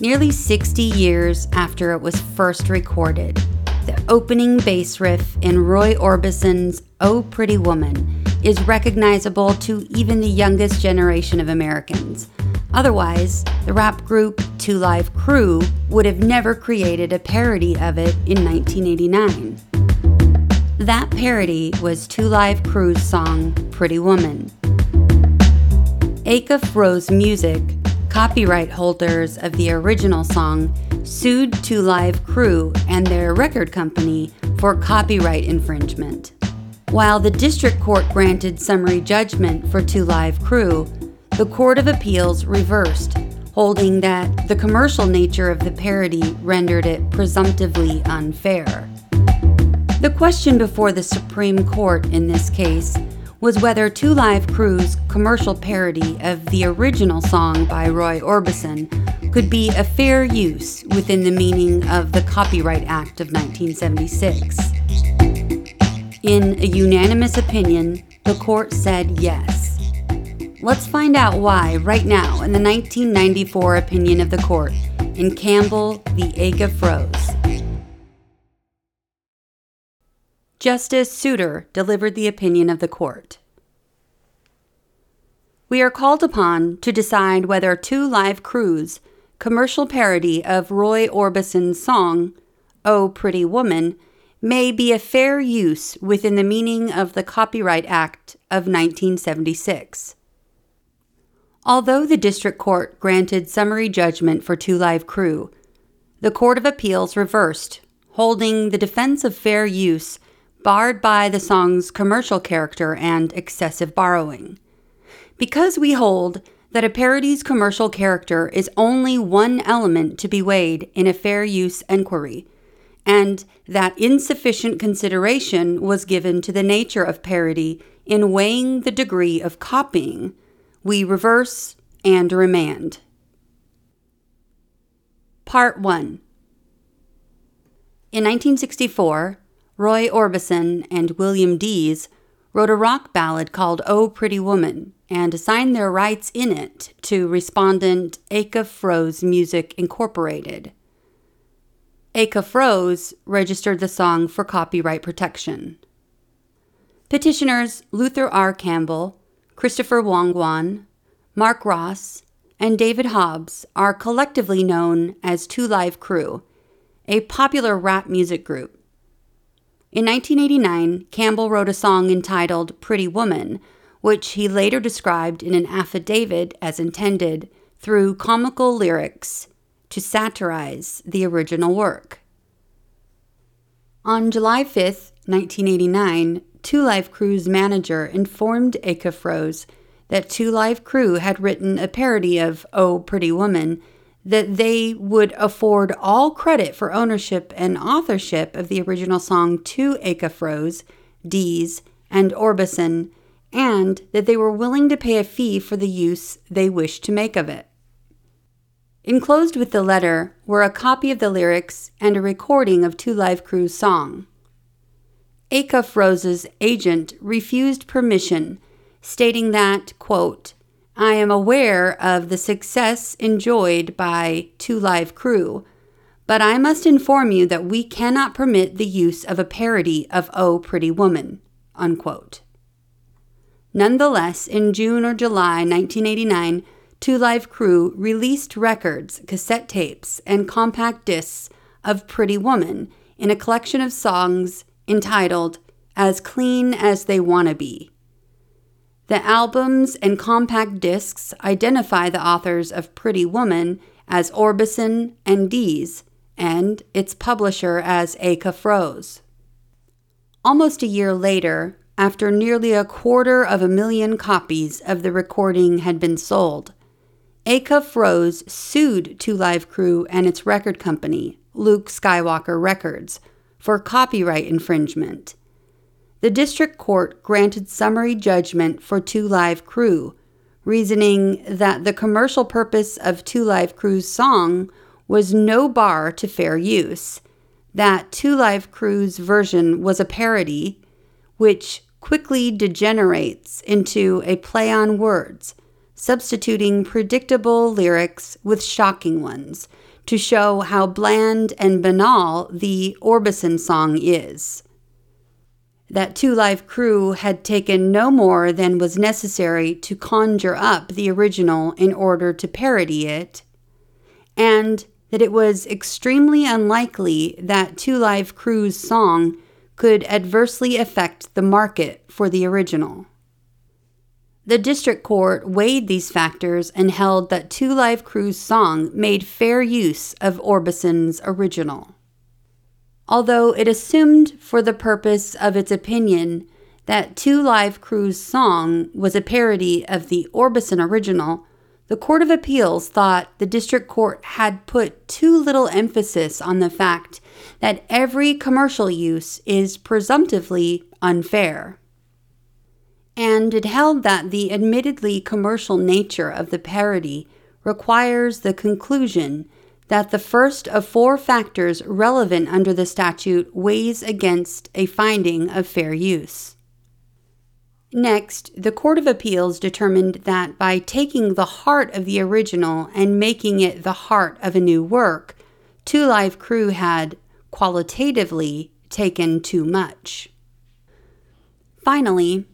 Nearly 60 years after it was first recorded, the opening bass riff in Roy Orbison's Oh Pretty Woman is recognizable to even the youngest generation of Americans. Otherwise, the rap group Two Live Crew would have never created a parody of it in 1989. That parody was Two Live Crew's song Pretty Woman. Acuff Rose Music copyright holders of the original song sued Two Live Crew and their record company for copyright infringement. While the district court granted summary judgment for Two Live Crew, the Court of Appeals reversed, holding that the commercial nature of the parody rendered it presumptively unfair. The question before the Supreme Court in this case was whether Two Live Crew's commercial parody of the original song by Roy Orbison could be a fair use within the meaning of the Copyright Act of 1976. In a unanimous opinion, the court said yes. Let's find out why right now in the 1994 opinion of the court in Campbell v. Acuff Rose. Justice Souter delivered the opinion of the court. We are called upon to decide whether Two Live Crew's commercial parody of Roy Orbison's song, Oh Pretty Woman, may be a fair use within the meaning of the Copyright Act of 1976. Although the district court granted summary judgment for Two Live Crew, the Court of Appeals reversed, holding the defense of fair use barred by the song's commercial character and excessive borrowing. Because we hold that a parody's commercial character is only one element to be weighed in a fair use inquiry, and that insufficient consideration was given to the nature of parody in weighing the degree of copying, we reverse and remand. Part 1 In 1964, Roy Orbison and William Dees wrote a rock ballad called Oh Pretty Woman and assigned their rights in it to respondent Acuff Rose Music Incorporated. Acuff Rose registered the song for copyright protection. Petitioners Luther R. Campbell, Christopher Wongwon, Mark Ross, and David Hobbs are collectively known as Two Live Crew, a popular rap music group in 1989, Campbell wrote a song entitled Pretty Woman, which he later described in an affidavit as intended through comical lyrics to satirize the original work. On July 5, 1989, Two Live Crew's manager informed Acuff Rose that Two Live Crew had written a parody of Oh Pretty Woman that they would afford all credit for ownership and authorship of the original song to Acuff Rose, Dees, and Orbison, and that they were willing to pay a fee for the use they wished to make of it. Enclosed with the letter were a copy of the lyrics and a recording of Two Live Crew's song. Acuff Rose's agent refused permission, stating that, quote, I am aware of the success enjoyed by Two Live Crew, but I must inform you that we cannot permit the use of a parody of Oh Pretty Woman. Unquote. Nonetheless, in June or July 1989, Two Live Crew released records, cassette tapes, and compact discs of Pretty Woman in a collection of songs entitled As Clean as They Wanna Be. The albums and compact discs identify the authors of Pretty Woman as Orbison and Dees, and its publisher as Acuff Rose. Almost a year later, after nearly a quarter of a million copies of the recording had been sold, Acuff Rose sued Two Live Crew and its record company, Luke Skywalker Records, for copyright infringement the district court granted summary judgment for Two Live Crew, reasoning that the commercial purpose of Two Live Crew's song was no bar to fair use, that Two Live Crew's version was a parody, which quickly degenerates into a play on words, substituting predictable lyrics with shocking ones to show how bland and banal the Orbison song is. That Two Live Crew had taken no more than was necessary to conjure up the original in order to parody it, and that it was extremely unlikely that Two Live Crew's song could adversely affect the market for the original. The district court weighed these factors and held that Two Live Crew's song made fair use of Orbison's original. Although it assumed for the purpose of its opinion that Two Live Crew's song was a parody of the Orbison original, the Court of Appeals thought the district court had put too little emphasis on the fact that every commercial use is presumptively unfair. And it held that the admittedly commercial nature of the parody requires the conclusion that the first of four factors relevant under the statute weighs against a finding of fair use. Next, the Court of Appeals determined that by taking the heart of the original and making it the heart of a new work, Two Live Crew had, qualitatively, taken too much. Finally,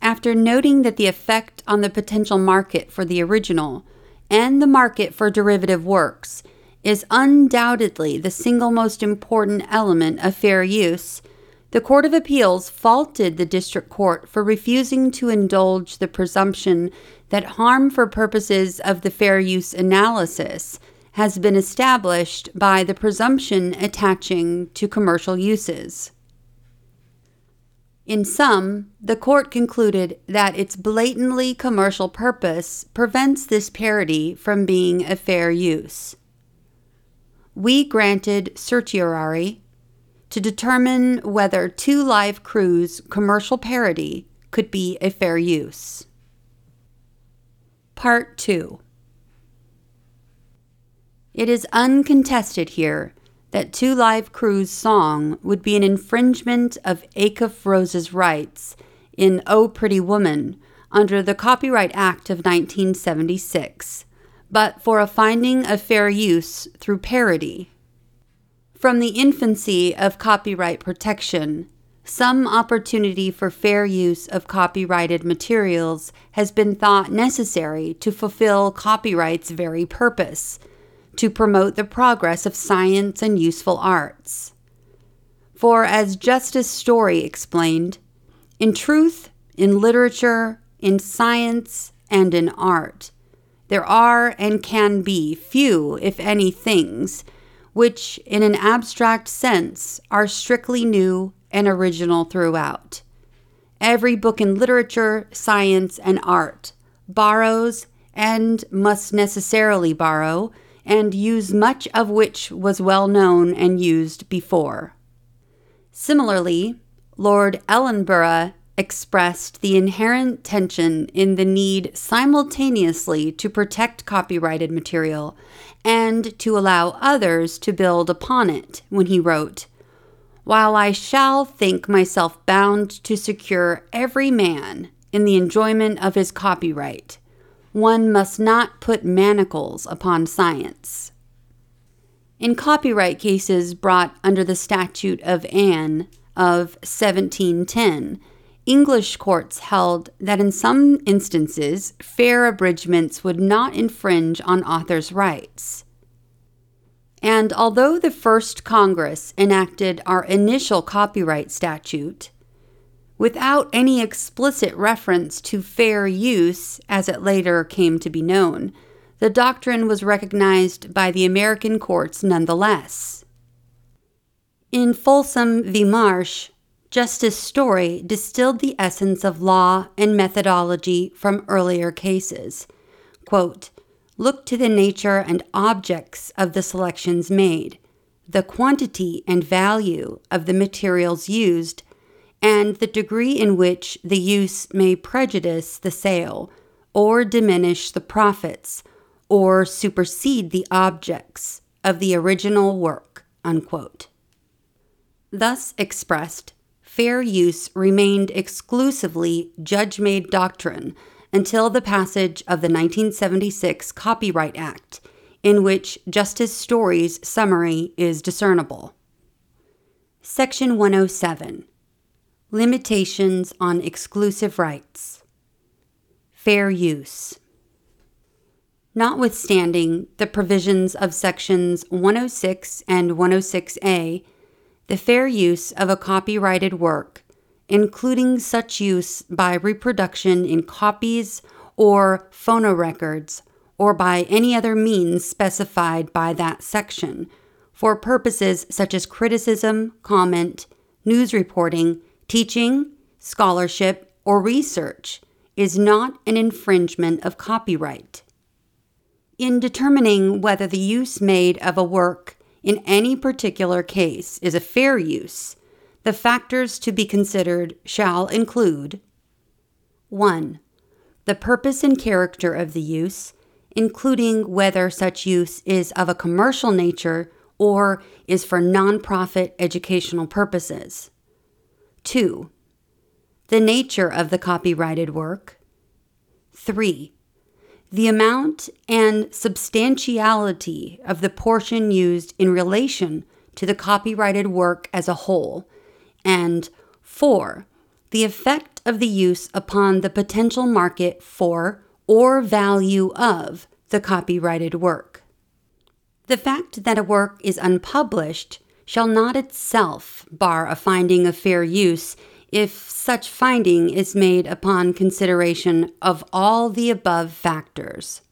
after noting that the effect on the potential market for the original and the market for derivative works is undoubtedly the single most important element of fair use, the Court of Appeals faulted the District Court for refusing to indulge the presumption that harm for purposes of the fair use analysis has been established by the presumption attaching to commercial uses. In sum, the court concluded that its blatantly commercial purpose prevents this parody from being a fair use. We granted certiorari to determine whether Two Live Crew's commercial parody could be a fair use. Part 2 It is uncontested here that Two Live Crew's song would be an infringement of Acuff Rose's rights in Oh Pretty Woman under the Copyright Act of 1976, but for a finding of fair use through parody. From the infancy of copyright protection, some opportunity for fair use of copyrighted materials has been thought necessary to fulfill copyright's very purpose to promote the progress of science and useful arts. For, as Justice Story explained, in truth, in literature, in science, and in art, there are and can be few, if any, things which, in an abstract sense, are strictly new and original throughout. Every book in literature, science, and art borrows and must necessarily borrow and use much of which was well known and used before. Similarly, Lord Ellenborough expressed the inherent tension in the need simultaneously to protect copyrighted material and to allow others to build upon it when he wrote, While I shall think myself bound to secure every man in the enjoyment of his copyright, one must not put manacles upon science. In copyright cases brought under the Statute of Anne of 1710, English courts held that in some instances, fair abridgments would not infringe on authors' rights. And although the first Congress enacted our initial copyright statute, without any explicit reference to fair use as it later came to be known, the doctrine was recognized by the American courts nonetheless. In Folsom v. Marsh, Justice Story distilled the essence of law and methodology from earlier cases. Quote, Look to the nature and objects of the selections made, the quantity and value of the materials used, and the degree in which the use may prejudice the sale, or diminish the profits, or supersede the objects of the original work. Unquote. Thus expressed, fair use remained exclusively judge made doctrine until the passage of the 1976 Copyright Act, in which Justice Story's summary is discernible. Section 107 Limitations on Exclusive Rights. Fair Use. Notwithstanding the provisions of Sections 106 and 106A, the fair use of a copyrighted work, including such use by reproduction in copies or phonorecords, or by any other means specified by that section, for purposes such as criticism, comment, news reporting, teaching, scholarship, or research, is not an infringement of copyright. In determining whether the use made of a work in any particular case is a fair use, the factors to be considered shall include 1. The purpose and character of the use, including whether such use is of a commercial nature or is for nonprofit educational purposes. 2. The nature of the copyrighted work. 3. The amount and substantiality of the portion used in relation to the copyrighted work as a whole. And 4. The effect of the use upon the potential market for or value of the copyrighted work. The fact that a work is unpublished shall not itself bar a finding of fair use if such finding is made upon consideration of all the above factors.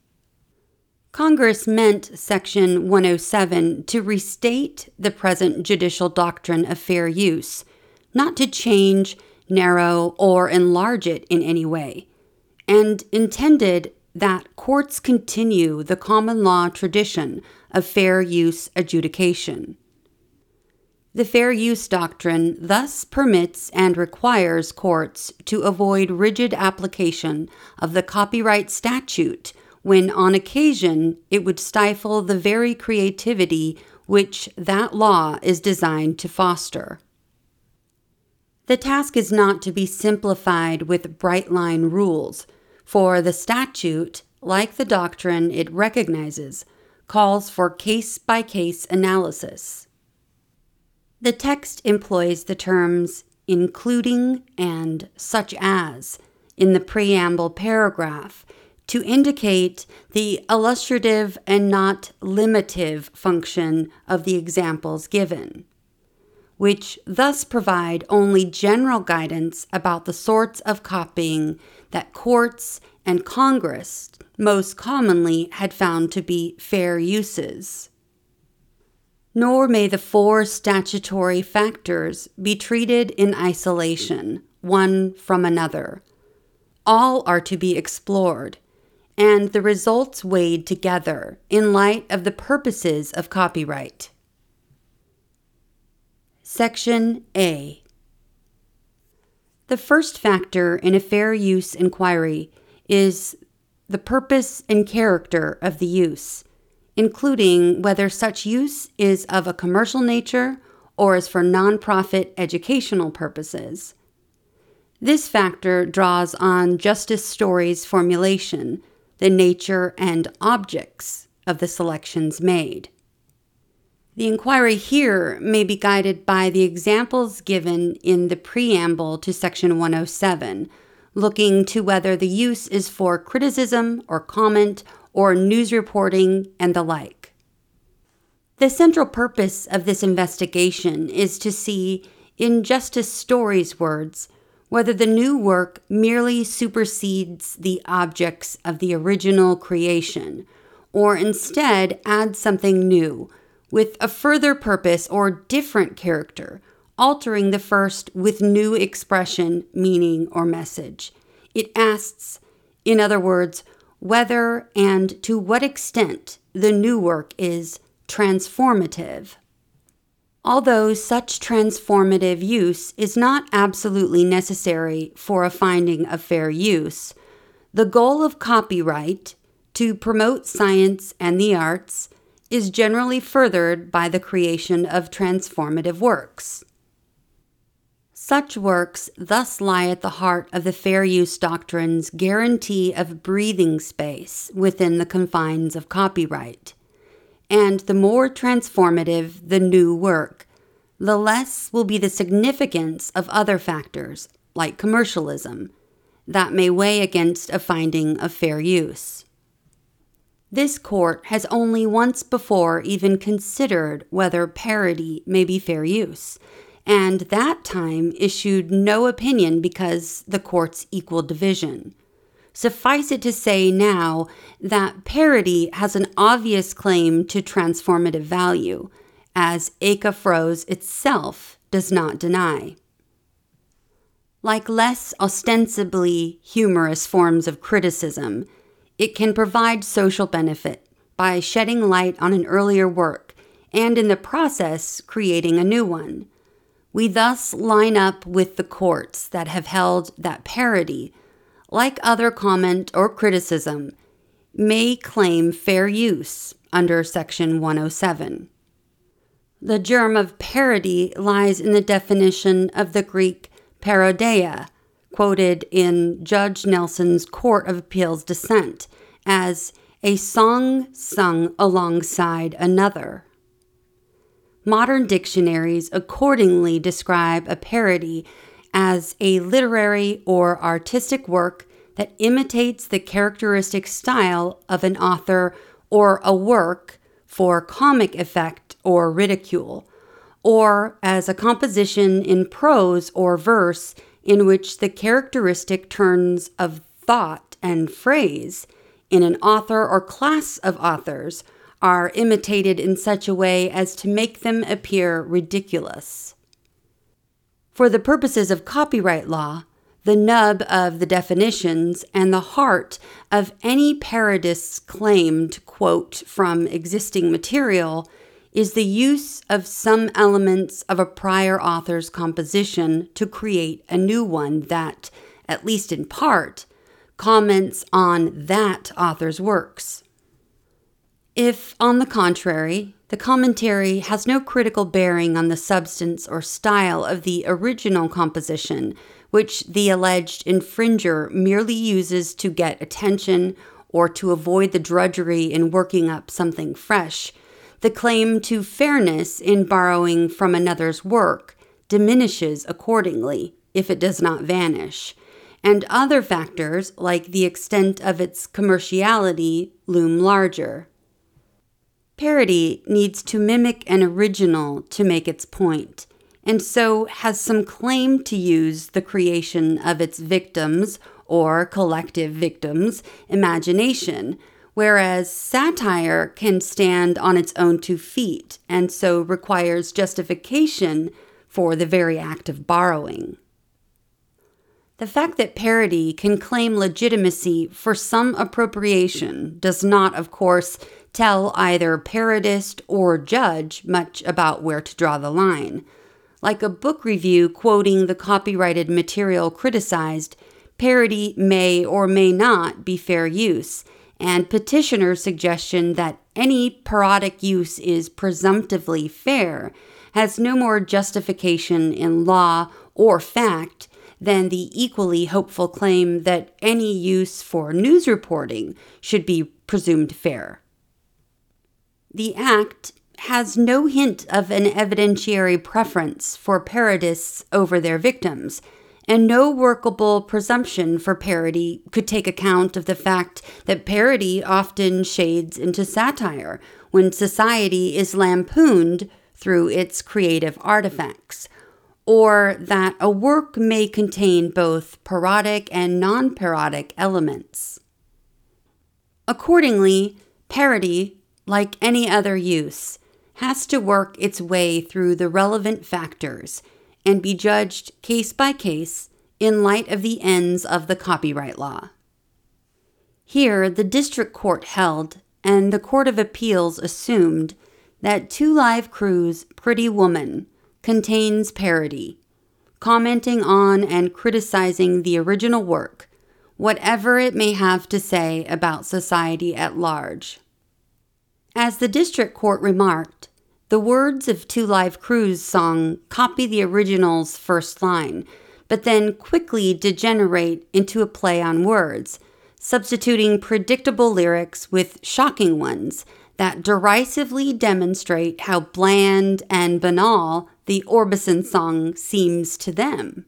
Congress meant Section 107 to restate the present judicial doctrine of fair use, not to change, narrow, or enlarge it in any way, and intended that courts continue the common law tradition of fair use adjudication. The fair use doctrine thus permits and requires courts to avoid rigid application of the copyright statute when, on occasion, it would stifle the very creativity which that law is designed to foster. The task is not to be simplified with bright line rules, for the statute, like the doctrine it recognizes, calls for case by case analysis. The text employs the terms including and such as in the preamble paragraph to indicate the illustrative and not limitive function of the examples given, which thus provide only general guidance about the sorts of copying that courts and Congress most commonly had found to be fair uses. Nor may the four statutory factors be treated in isolation, one from another. All are to be explored, and the results weighed together in light of the purposes of copyright. Section A The first factor in a fair use inquiry is the purpose and character of the use, including whether such use is of a commercial nature or is for nonprofit educational purposes. This factor draws on Justice Story's formulation, the nature and objects of the selections made. The inquiry here may be guided by the examples given in the preamble to Section 107 looking to whether the use is for criticism or comment or news reporting and the like. The central purpose of this investigation is to see, in Justice Story's words, whether the new work merely supersedes the objects of the original creation, or instead adds something new, with a further purpose or different character, altering the first with new expression, meaning, or message. It asks, in other words, whether and to what extent the new work is transformative. Although such transformative use is not absolutely necessary for a finding of fair use, the goal of copyright, to promote science and the arts, is generally furthered by the creation of transformative works. Such works thus lie at the heart of the fair use doctrine's guarantee of breathing space within the confines of copyright. and the more transformative the new work, the less will be the significance of other factors, like commercialism, that may weigh against a finding of fair use. This court has only once before even considered whether parody may be fair use, and that time issued no opinion because the court's equal division. Suffice it to say now that parody has an obvious claim to transformative value, as Acuff Rose itself does not deny. Like less ostensibly humorous forms of criticism, it can provide social benefit by shedding light on an earlier work and in the process creating a new one. We thus line up with the courts that have held that parody, like other comment or criticism, may claim fair use under Section 107. The germ of parody lies in the definition of the Greek parodeia, quoted in Judge Nelson's Court of Appeals dissent, as a song sung alongside another. Modern dictionaries accordingly describe a parody as a literary or artistic work that imitates the characteristic style of an author or a work for comic effect or ridicule, or as a composition in prose or verse in which the characteristic turns of thought and phrase in an author or class of authors are imitated in such a way as to make them appear ridiculous. For the purposes of copyright law, the nub of the definitions and the heart of any parodist's claimed quote from existing material is the use of some elements of a prior author's composition to create a new one that, at least in part, comments on that author's works. If, on the contrary, the commentary has no critical bearing on the substance or style of the original composition, which the alleged infringer merely uses to get attention or to avoid the drudgery in working up something fresh, the claim to fairness in borrowing from another's work diminishes accordingly if it does not vanish, and other factors, like the extent of its commerciality, loom larger. Parody needs to mimic an original to make its point, and so has some claim to use the creation of its victims or collective victims' imagination, whereas satire can stand on its own two feet and so requires justification for the very act of borrowing. The fact that parody can claim legitimacy for some appropriation does not, of course, tell either parodist or judge much about where to draw the line. Like a book review quoting the copyrighted material criticized, parody may or may not be fair use, and petitioner's suggestion that any parodic use is presumptively fair has no more justification in law or fact than the equally hopeful claim that any use for news reporting should be presumed fair. The Act has no hint of an evidentiary preference for parodists over their victims, and no workable presumption for parody could take account of the fact that parody often shades into satire when society is lampooned through its creative artifacts, or that a work may contain both parodic and non parodic elements. Accordingly, parody like any other use, has to work its way through the relevant factors and be judged case by case in light of the ends of the copyright law. Here, the district court held and the Court of Appeals assumed that Two Live Crew's Pretty Woman contains parody, commenting on and criticizing the original work, whatever it may have to say about society at large. As the district court remarked, the words of Two Live Crew's song copy the original's first line, but then quickly degenerate into a play on words, substituting predictable lyrics with shocking ones that derisively demonstrate how bland and banal the Orbison song seems to them.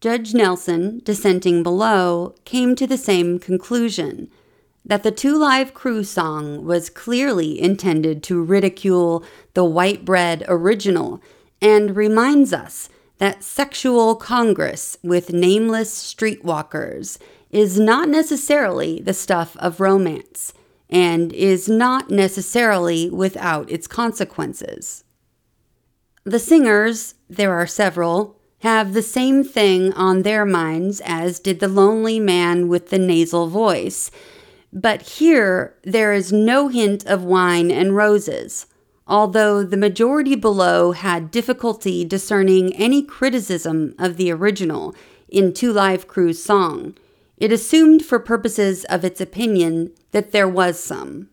Judge Nelson, dissenting below, came to the same conclusion that the Two Live Crew song was clearly intended to ridicule the white bread original and reminds us that sexual congress with nameless streetwalkers is not necessarily the stuff of romance and is not necessarily without its consequences. The singers, there are several, have the same thing on their minds as did the lonely man with the nasal voice. But here there is no hint of wine and roses, although the majority below had difficulty discerning any criticism of the original in Two Live Crew's song. It assumed, for purposes of its opinion, that there was some.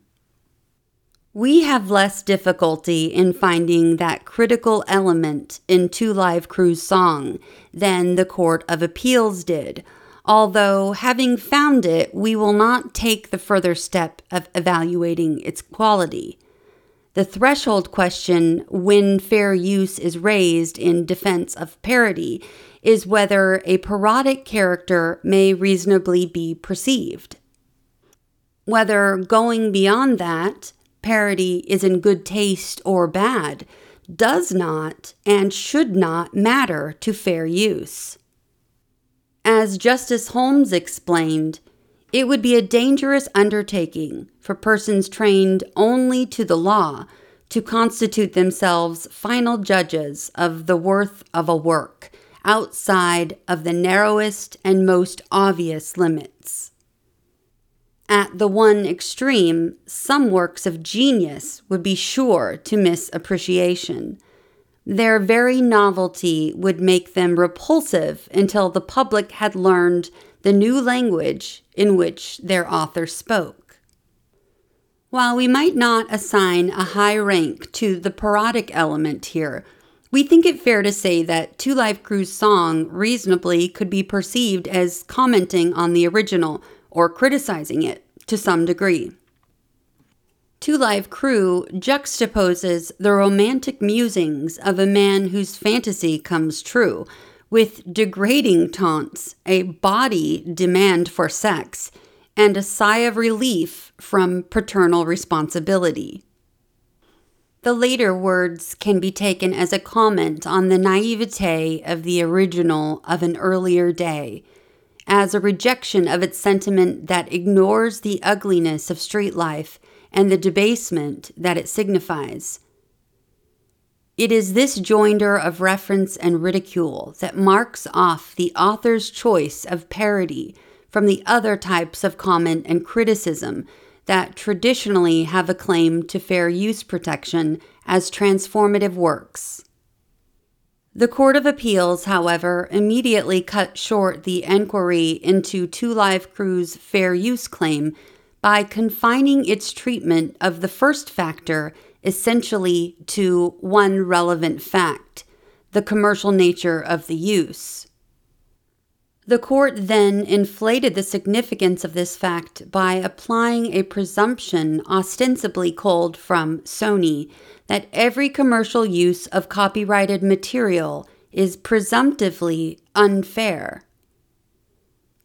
We have less difficulty in finding that critical element in Two Live Crew's song than the Court of Appeals did, although, having found it, we will not take the further step of evaluating its quality. The threshold question, when fair use is raised in defense of parody, is whether a parodic character may reasonably be perceived. Whether going beyond that, parody is in good taste or bad does not and should not matter to fair use. As Justice Holmes explained, it would be a dangerous undertaking for persons trained only to the law to constitute themselves final judges of the worth of a work outside of the narrowest and most obvious limits. At the one extreme, some works of genius would be sure to miss appreciation. Their very novelty would make them repulsive until the public had learned the new language in which their author spoke. While we might not assign a high rank to the parodic element here, we think it fair to say that Two Live Crew's song reasonably could be perceived as commenting on the original or criticizing it to some degree. Two Live Crew juxtaposes the romantic musings of a man whose fantasy comes true with degrading taunts, a body demand for sex, and a sigh of relief from paternal responsibility. The later words can be taken as a comment on the naivete of the original of an earlier day as a rejection of its sentiment that ignores the ugliness of street life and the debasement that it signifies. It is this joinder of reference and ridicule that marks off the author's choice of parody from the other types of comment and criticism that traditionally have a claim to fair use protection as transformative works. The Court of Appeals, however, immediately cut short the inquiry into Two Live Crew's fair use claim by confining its treatment of the first factor essentially to one relevant fact the commercial nature of the use. The court then inflated the significance of this fact by applying a presumption ostensibly culled from Sony that every commercial use of copyrighted material is presumptively unfair.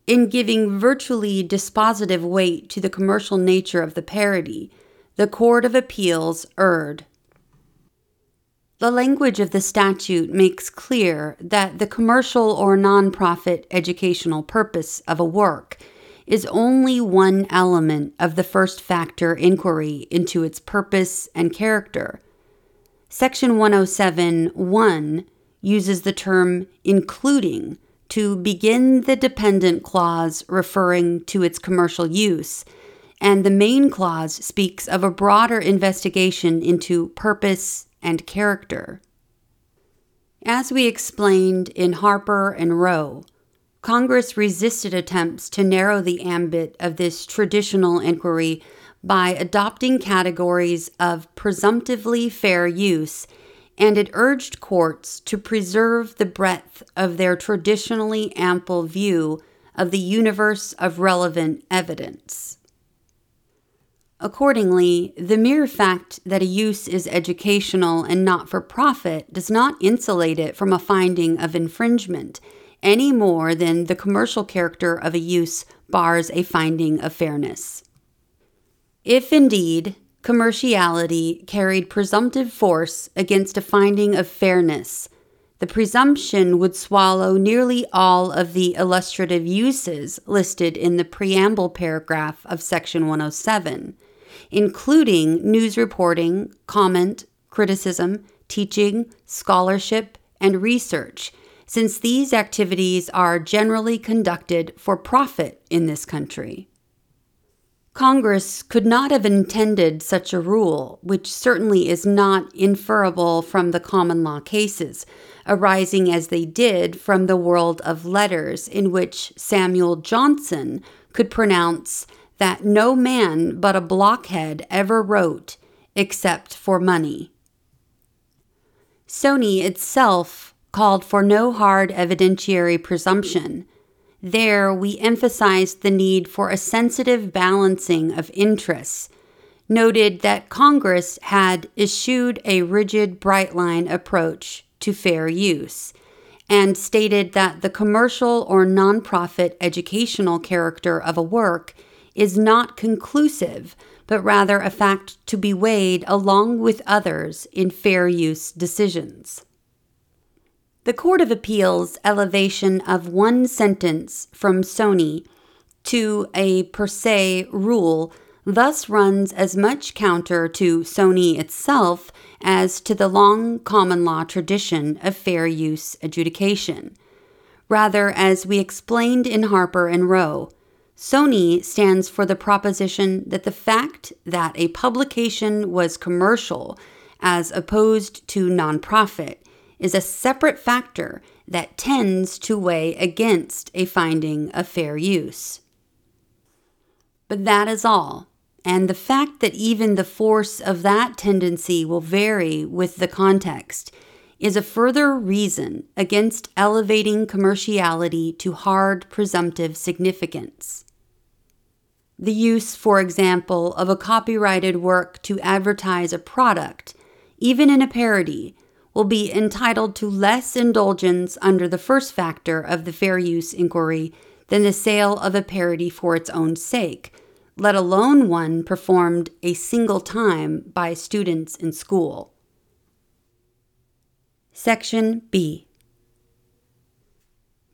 In giving virtually dispositive weight to the commercial nature of the parody, the Court of Appeals erred. The language of the statute makes clear that the commercial or nonprofit educational purpose of a work is only one element of the first factor inquiry into its purpose and character, Section 107 1 uses the term including to begin the dependent clause referring to its commercial use, and the main clause speaks of a broader investigation into purpose and character. As we explained in Harper and Row, Congress resisted attempts to narrow the ambit of this traditional inquiry by adopting categories of presumptively fair use, and it urged courts to preserve the breadth of their traditionally ample view of the universe of relevant evidence. Accordingly, the mere fact that a use is educational and not for profit does not insulate it from a finding of infringement, any more than the commercial character of a use bars a finding of fairness. If indeed commerciality carried presumptive force against a finding of fairness, the presumption would swallow nearly all of the illustrative uses listed in the preamble paragraph of Section 107 including news reporting, comment, criticism, teaching, scholarship, and research, since these activities are generally conducted for profit in this country. Congress could not have intended such a rule, which certainly is not inferable from the common law cases, arising as they did from the world of letters, in which Samuel Johnson could pronounce that no man but a blockhead ever wrote except for money. Sony itself called for no hard evidentiary presumption. There, we emphasized the need for a sensitive balancing of interests, noted that Congress had eschewed a rigid, bright line approach to fair use, and stated that the commercial or nonprofit educational character of a work is not conclusive, but rather a fact to be weighed along with others in fair use decisions. The Court of Appeal's elevation of one sentence from Sony to a per se rule thus runs as much counter to Sony itself as to the long common law tradition of fair use adjudication. Rather, as we explained in Harper and Row, Sony stands for the proposition that the fact that a publication was commercial as opposed to nonprofit is a separate factor that tends to weigh against a finding of fair use. But that is all, and the fact that even the force of that tendency will vary with the context is a further reason against elevating commerciality to hard presumptive significance. The use, for example, of a copyrighted work to advertise a product, even in a parody, will be entitled to less indulgence under the first factor of the fair use inquiry than the sale of a parody for its own sake, let alone one performed a single time by students in school. Section B.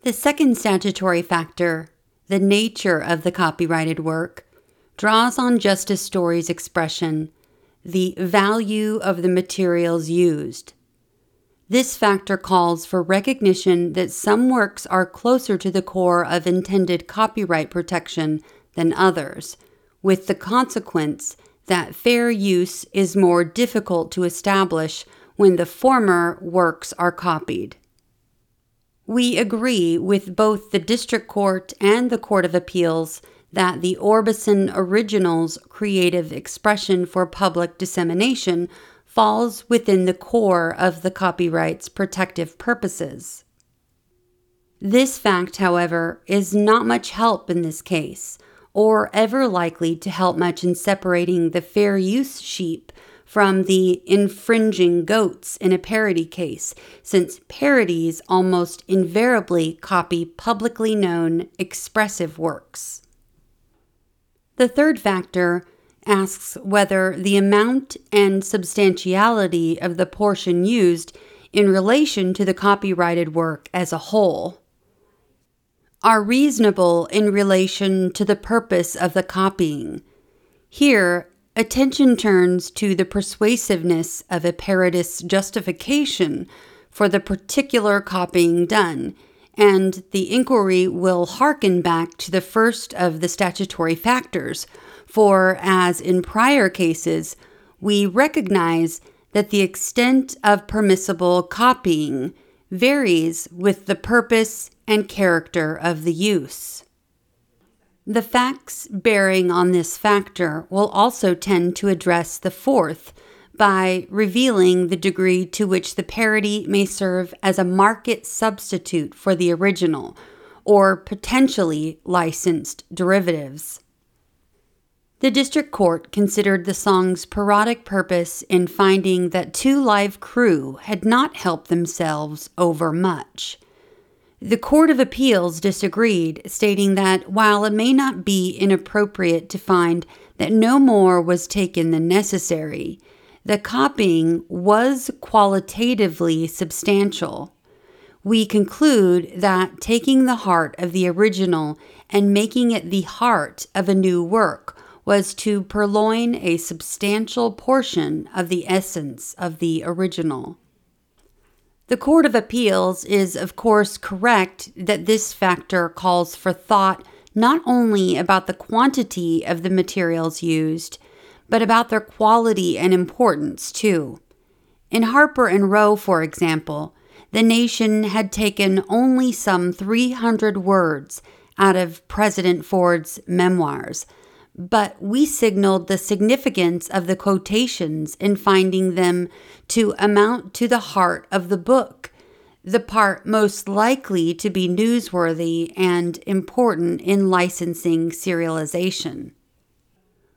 The second statutory factor the nature of the copyrighted work, draws on Justice Story's expression, the value of the materials used. This factor calls for recognition that some works are closer to the core of intended copyright protection than others, with the consequence that fair use is more difficult to establish when the former works are copied. We agree with both the District Court and the Court of Appeals that the Orbison Originals creative expression for public dissemination falls within the core of the copyright's protective purposes. This fact, however, is not much help in this case, or ever likely to help much in separating the fair use sheep from the infringing goats in a parody case, since parodies almost invariably copy publicly known expressive works. The third factor asks whether the amount and substantiality of the portion used in relation to the copyrighted work as a whole are reasonable in relation to the purpose of the copying. Here, attention turns to the persuasiveness of parodist's justification for the particular copying done, and the inquiry will hearken back to the first of the statutory factors, for as in prior cases, we recognize that the extent of permissible copying varies with the purpose and character of the use. The facts bearing on this factor will also tend to address the fourth by revealing the degree to which the parody may serve as a market substitute for the original or potentially licensed derivatives. The district court considered the song's parodic purpose in finding that Two Live Crew had not helped themselves over much. The Court of Appeals disagreed, stating that while it may not be inappropriate to find that no more was taken than necessary, the copying was qualitatively substantial. We conclude that taking the heart of the original and making it the heart of a new work was to purloin a substantial portion of the essence of the original. The Court of Appeals is, of course, correct that this factor calls for thought not only about the quantity of the materials used, but about their quality and importance, too. In Harper and Row, for example, the nation had taken only some 300 words out of President Ford's memoirs but we signaled the significance of the quotations in finding them to amount to the heart of the book, the part most likely to be newsworthy and important in licensing serialization.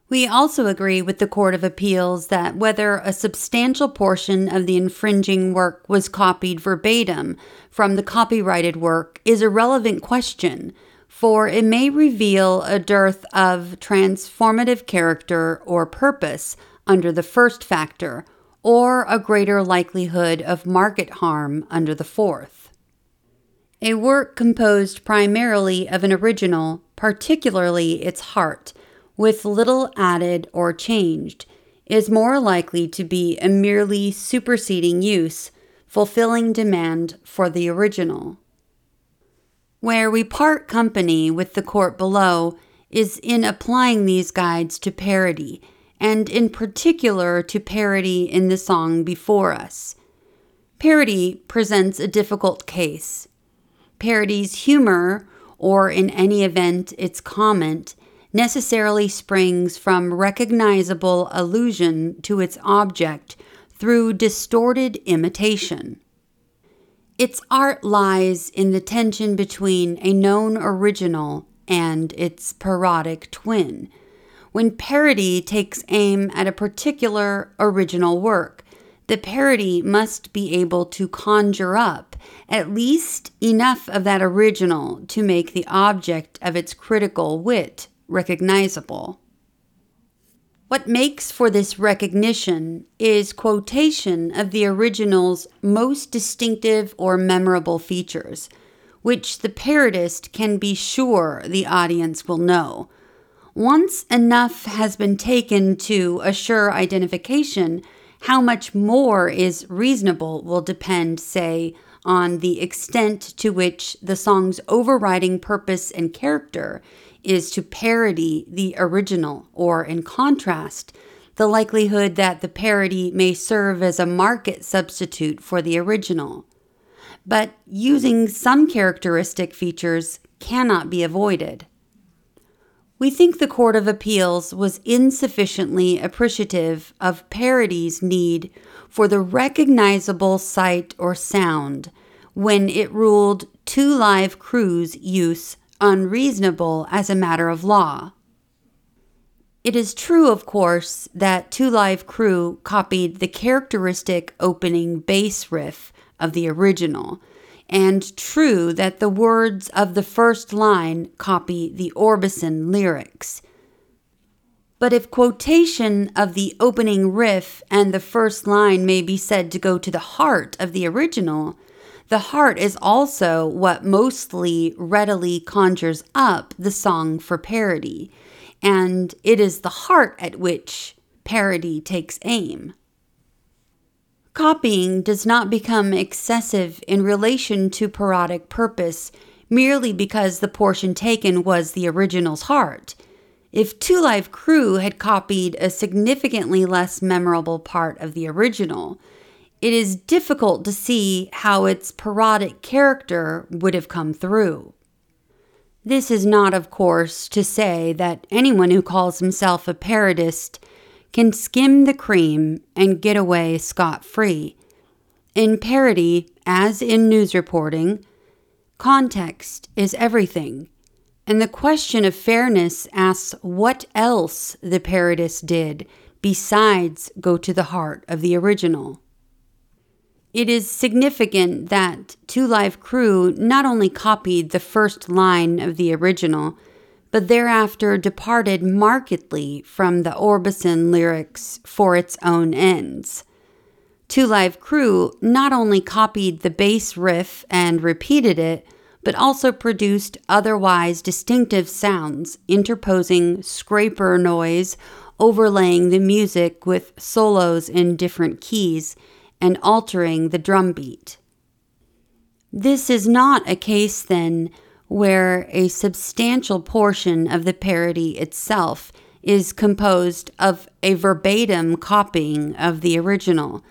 We also agree with the Court of Appeals that whether a substantial portion of the infringing work was copied verbatim from the copyrighted work is a relevant question for it may reveal a dearth of transformative character or purpose under the first factor, or a greater likelihood of market harm under the fourth. A work composed primarily of an original, particularly its heart, with little added or changed, is more likely to be a merely superseding use, fulfilling demand for the original. Where we part company with the court below is in applying these guides to parody, and in particular to parody in the song before us. Parody presents a difficult case. Parody's humor, or in any event its comment, necessarily springs from recognizable allusion to its object through distorted imitation. Its art lies in the tension between a known original and its parodic twin. When parody takes aim at a particular original work, the parody must be able to conjure up at least enough of that original to make the object of its critical wit recognizable. What makes for this recognition is quotation of the original's most distinctive or memorable features, which the parodist can be sure the audience will know. Once enough has been taken to assure identification, how much more is reasonable will depend, say, on the extent to which the song's overriding purpose and character is to parody the original, or in contrast, the likelihood that the parody may serve as a market substitute for the original. But using some characteristic features cannot be avoided. We think the Court of Appeals was insufficiently appreciative of parody's need for the recognizable sight or sound when it ruled Two Live Crew's use unreasonable as a matter of law. It is true, of course, that Two Live Crew copied the characteristic opening bass riff of the original, and true that the words of the first line copy the Orbison lyrics. But if quotation of the opening riff and the first line may be said to go to the heart of the original, the heart is also what mostly readily conjures up the song for parody, and it is the heart at which parody takes aim. Copying does not become excessive in relation to parodic purpose merely because the portion taken was the original's heart. If Two Live Crew had copied a significantly less memorable part of the original, it is difficult to see how its parodic character would have come through. This is not, of course, to say that anyone who calls himself a parodist can skim the cream and get away scot free. In parody, as in news reporting, context is everything. And the question of fairness asks what else the parodist did besides go to the heart of the original. It is significant that Two Live Crew not only copied the first line of the original, but thereafter departed markedly from the Orbison lyrics for its own ends. Two Live Crew not only copied the bass riff and repeated it, but also produced otherwise distinctive sounds, interposing scraper noise, overlaying the music with solos in different keys, and altering the drum beat. This is not a case, then, where a substantial portion of the parody itself is composed of a verbatim copying of the original.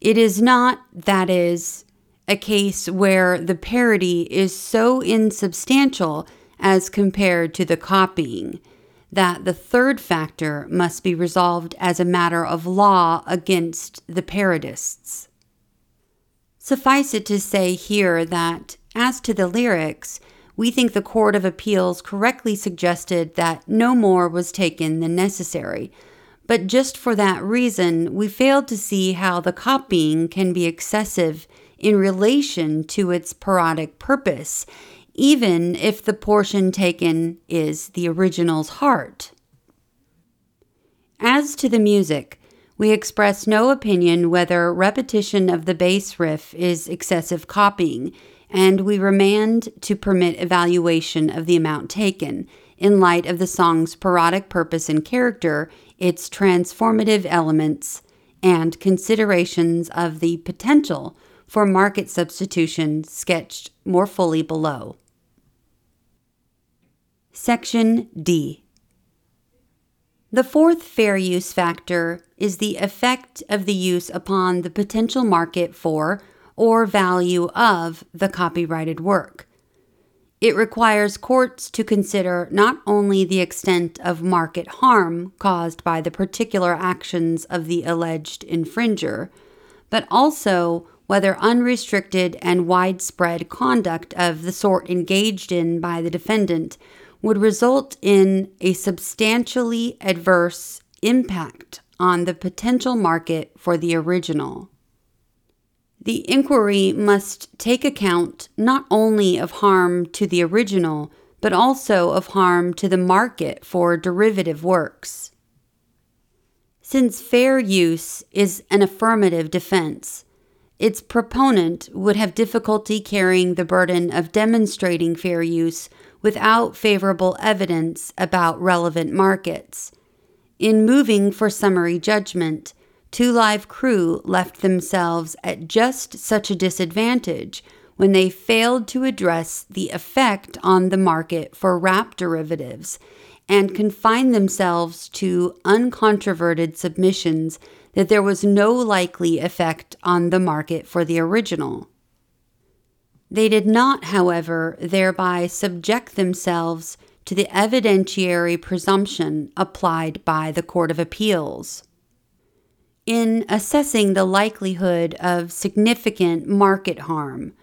It is not, that is, a case where the parody is so insubstantial as compared to the copying that the third factor must be resolved as a matter of law against the parodists. Suffice it to say here that, as to the lyrics, we think the Court of Appeals correctly suggested that no more was taken than necessary. But just for that reason, we failed to see how the copying can be excessive in relation to its parodic purpose, even if the portion taken is the original's heart. As to the music, we express no opinion whether repetition of the bass riff is excessive copying and we remand to permit evaluation of the amount taken in light of the song's parodic purpose and character, its transformative elements, and considerations of the potential for market substitution sketched more fully below. Section D. The fourth fair use factor is the effect of the use upon the potential market for or value of the copyrighted work. It requires courts to consider not only the extent of market harm caused by the particular actions of the alleged infringer, but also whether unrestricted and widespread conduct of the sort engaged in by the defendant would result in a substantially adverse impact on the potential market for the original. The inquiry must take account not only of harm to the original, but also of harm to the market for derivative works. Since fair use is an affirmative defense, its proponent would have difficulty carrying the burden of demonstrating fair use without favorable evidence about relevant markets. In moving for summary judgment, Two Live Crew left themselves at just such a disadvantage when they failed to address the effect on the market for rap derivatives and confined themselves to uncontroverted submissions that there was no likely effect on the market for the original. They did not, however, thereby subject themselves to the evidentiary presumption applied by the Court of Appeals. In assessing the likelihood of significant market harm,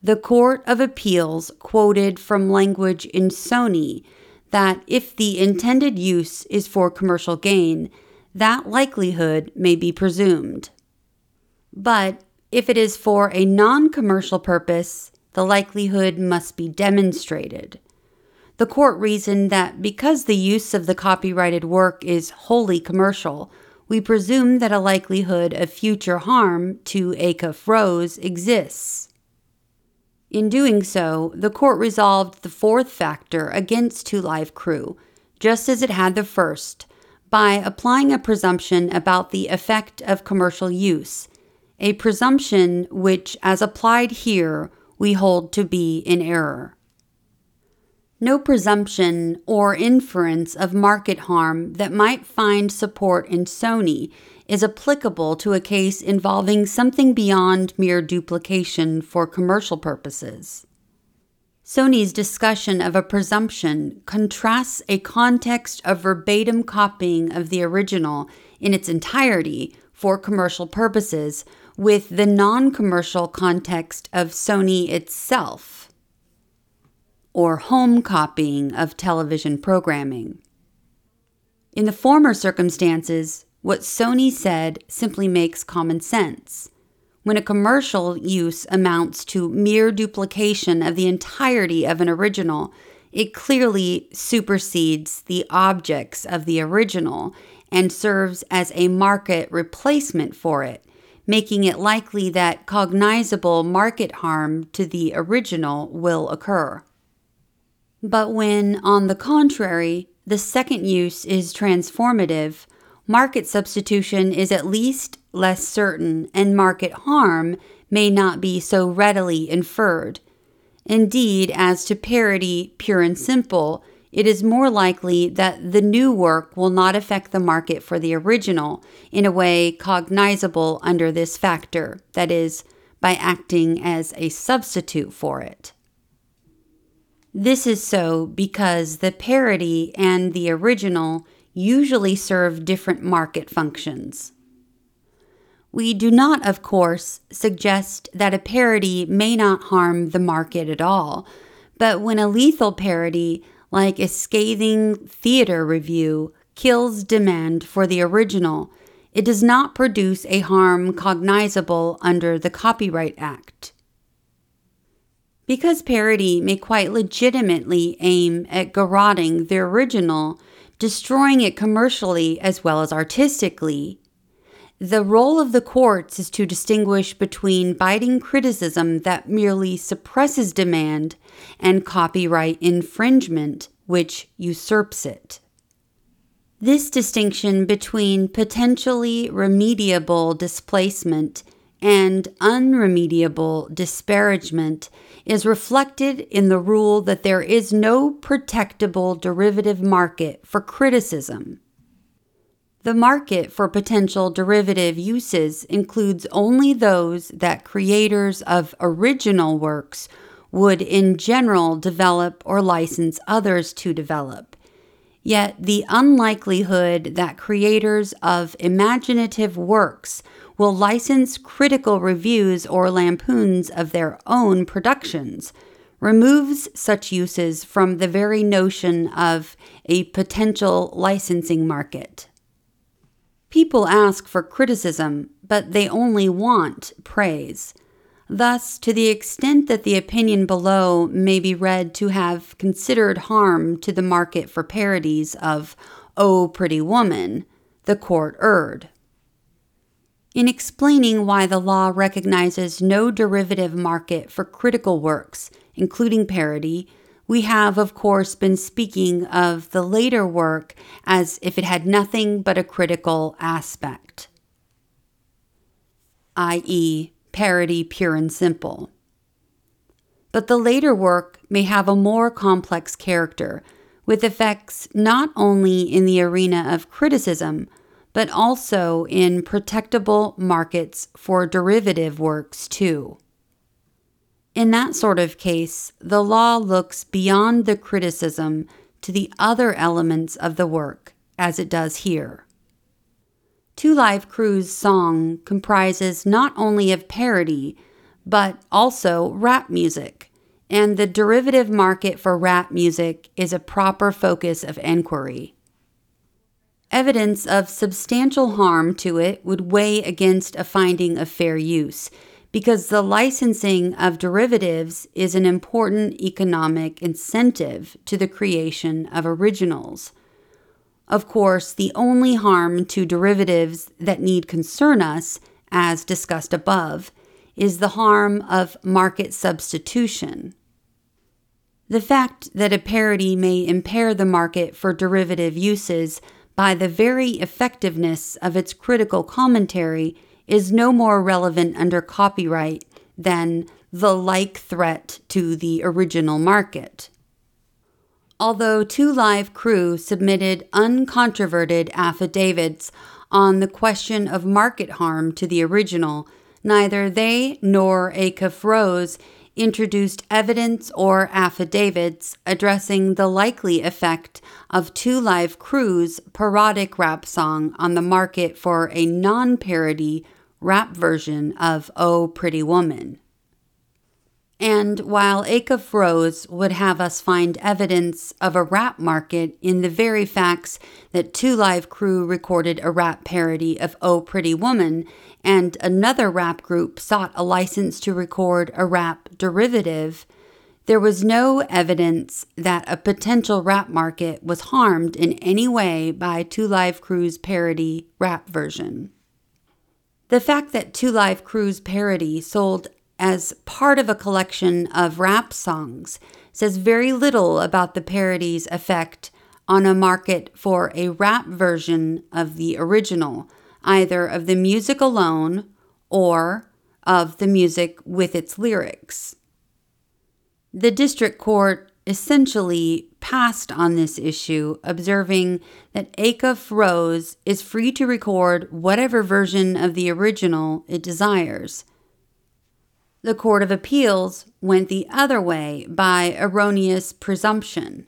the Court of Appeals quoted from language in Sony that if the intended use is for commercial gain, that likelihood may be presumed. But if it is for a non commercial purpose, the likelihood must be demonstrated. The court reasoned that because the use of the copyrighted work is wholly commercial, we presume that a likelihood of future harm to Acuff Rose exists. In doing so, the court resolved the fourth factor against Two Live Crew, just as it had the first, by applying a presumption about the effect of commercial use, a presumption which, as applied here, we hold to be in error. No presumption or inference of market harm that might find support in Sony is applicable to a case involving something beyond mere duplication for commercial purposes. Sony's discussion of a presumption contrasts a context of verbatim copying of the original in its entirety for commercial purposes with the non commercial context of Sony itself or home copying of television programming. In the former circumstances, what Sony said simply makes common sense. When a commercial use amounts to mere duplication of the entirety of an original, it clearly supersedes the objects of the original and serves as a market replacement for it, making it likely that cognizable market harm to the original will occur. But when, on the contrary, the second use is transformative, market substitution is at least less certain and market harm may not be so readily inferred. Indeed, as to parody, pure and simple, it is more likely that the new work will not affect the market for the original in a way cognizable under this factor, that is, by acting as a substitute for it. This is so because the parody and the original usually serve different market functions. We do not, of course, suggest that a parody may not harm the market at all, but when a lethal parody like a scathing theater review, kills demand for the original, it does not produce a harm cognizable under the Copyright Act. Because parody may quite legitimately aim at garroting the original, destroying it commercially as well as artistically, the role of the courts is to distinguish between biting criticism that merely suppresses demand and copyright infringement, which usurps it. This distinction between potentially remediable displacement and unremediable disparagement is reflected in the rule that there is no protectable derivative market for criticism. The market for potential derivative uses includes only those that creators of original works would in general develop or license others to develop. Yet the unlikelihood that creators of imaginative works will license critical reviews or lampoons of their own productions removes such uses from the very notion of a potential licensing market. People ask for criticism, but they only want praise. Thus, to the extent that the opinion below may be read to have considered harm to the market for parodies of Oh Pretty Woman, the court erred. In explaining why the law recognizes no derivative market for critical works, including parody, we have, of course, been speaking of the later work as if it had nothing but a critical aspect, i.e., parody pure and simple. But the later work may have a more complex character, with effects not only in the arena of criticism, but also in protectable markets for derivative works, too. In that sort of case, the law looks beyond the criticism to the other elements of the work, as it does here. Two Live Crew's song comprises not only of parody, but also rap music, and the derivative market for rap music is a proper focus of enquiry. Evidence of substantial harm to it would weigh against a finding of fair use because the licensing of derivatives is an important economic incentive to the creation of originals. Of course, the only harm to derivatives that need concern us, as discussed above, is the harm of market substitution. The fact that a parody may impair the market for derivative uses by the very effectiveness of its critical commentary is no more relevant under copyright than the like threat to the original market. Although Two Live Crew submitted uncontroverted affidavits on the question of market harm to the original, neither they nor Acuff Rose introduced evidence or affidavits addressing the likely effect of Two Live Crew's parodic rap song on the market for a non parody rap version of Oh Pretty Woman. And while Acuff Rose would have us find evidence of a rap market in the very facts that Two Live Crew recorded a rap parody of Oh Pretty Woman, and another rap group sought a license to record a rap derivative, there was no evidence that a potential rap market was harmed in any way by Two Live Crew's parody rap version. The fact that Two Live Crew's parody sold as part of a collection of rap songs says very little about the parody's effect on a market for a rap version of the original, either of the music alone or of the music with its lyrics. The district court essentially passed on this issue, observing that Acuff Rose is free to record whatever version of the original it desires. The Court of Appeals went the other way by erroneous presumption.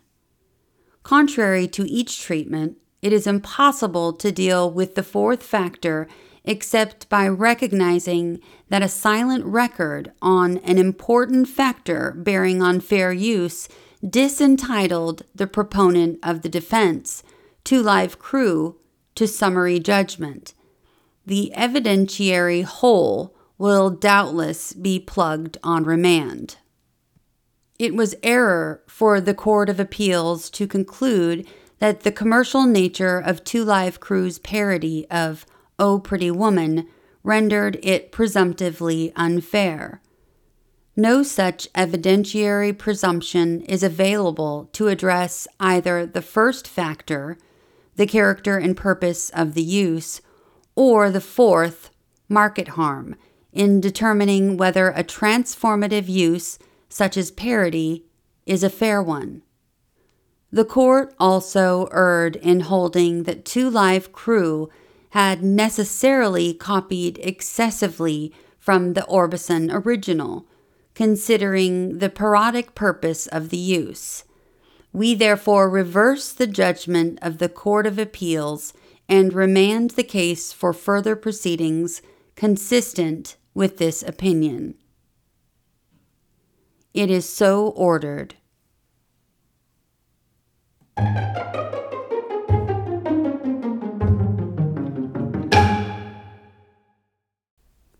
Contrary to each treatment, it is impossible to deal with the fourth factor except by recognizing that a silent record on an important factor bearing on fair use disentitled the proponent of the defense, Two Live Crew, to summary judgment. The evidentiary hole will doubtless be plugged on remand. It was error for the Court of Appeals to conclude that the commercial nature of Two Live Crew's parody of Oh Pretty Woman rendered it presumptively unfair. No such evidentiary presumption is available to address either the first factor, the character and purpose of the use, or the fourth, market harm, in determining whether a transformative use, such as parody, is a fair one. The court also erred in holding that Two Live Crew had necessarily copied excessively from the Orbison original, considering the parodic purpose of the use. We therefore reverse the judgment of the Court of Appeals and remand the case for further proceedings consistent with this opinion. It is so ordered.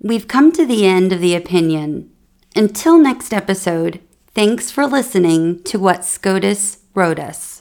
We've come to the end of the opinion. Until next episode, thanks for listening to what SCOTUS wrote us.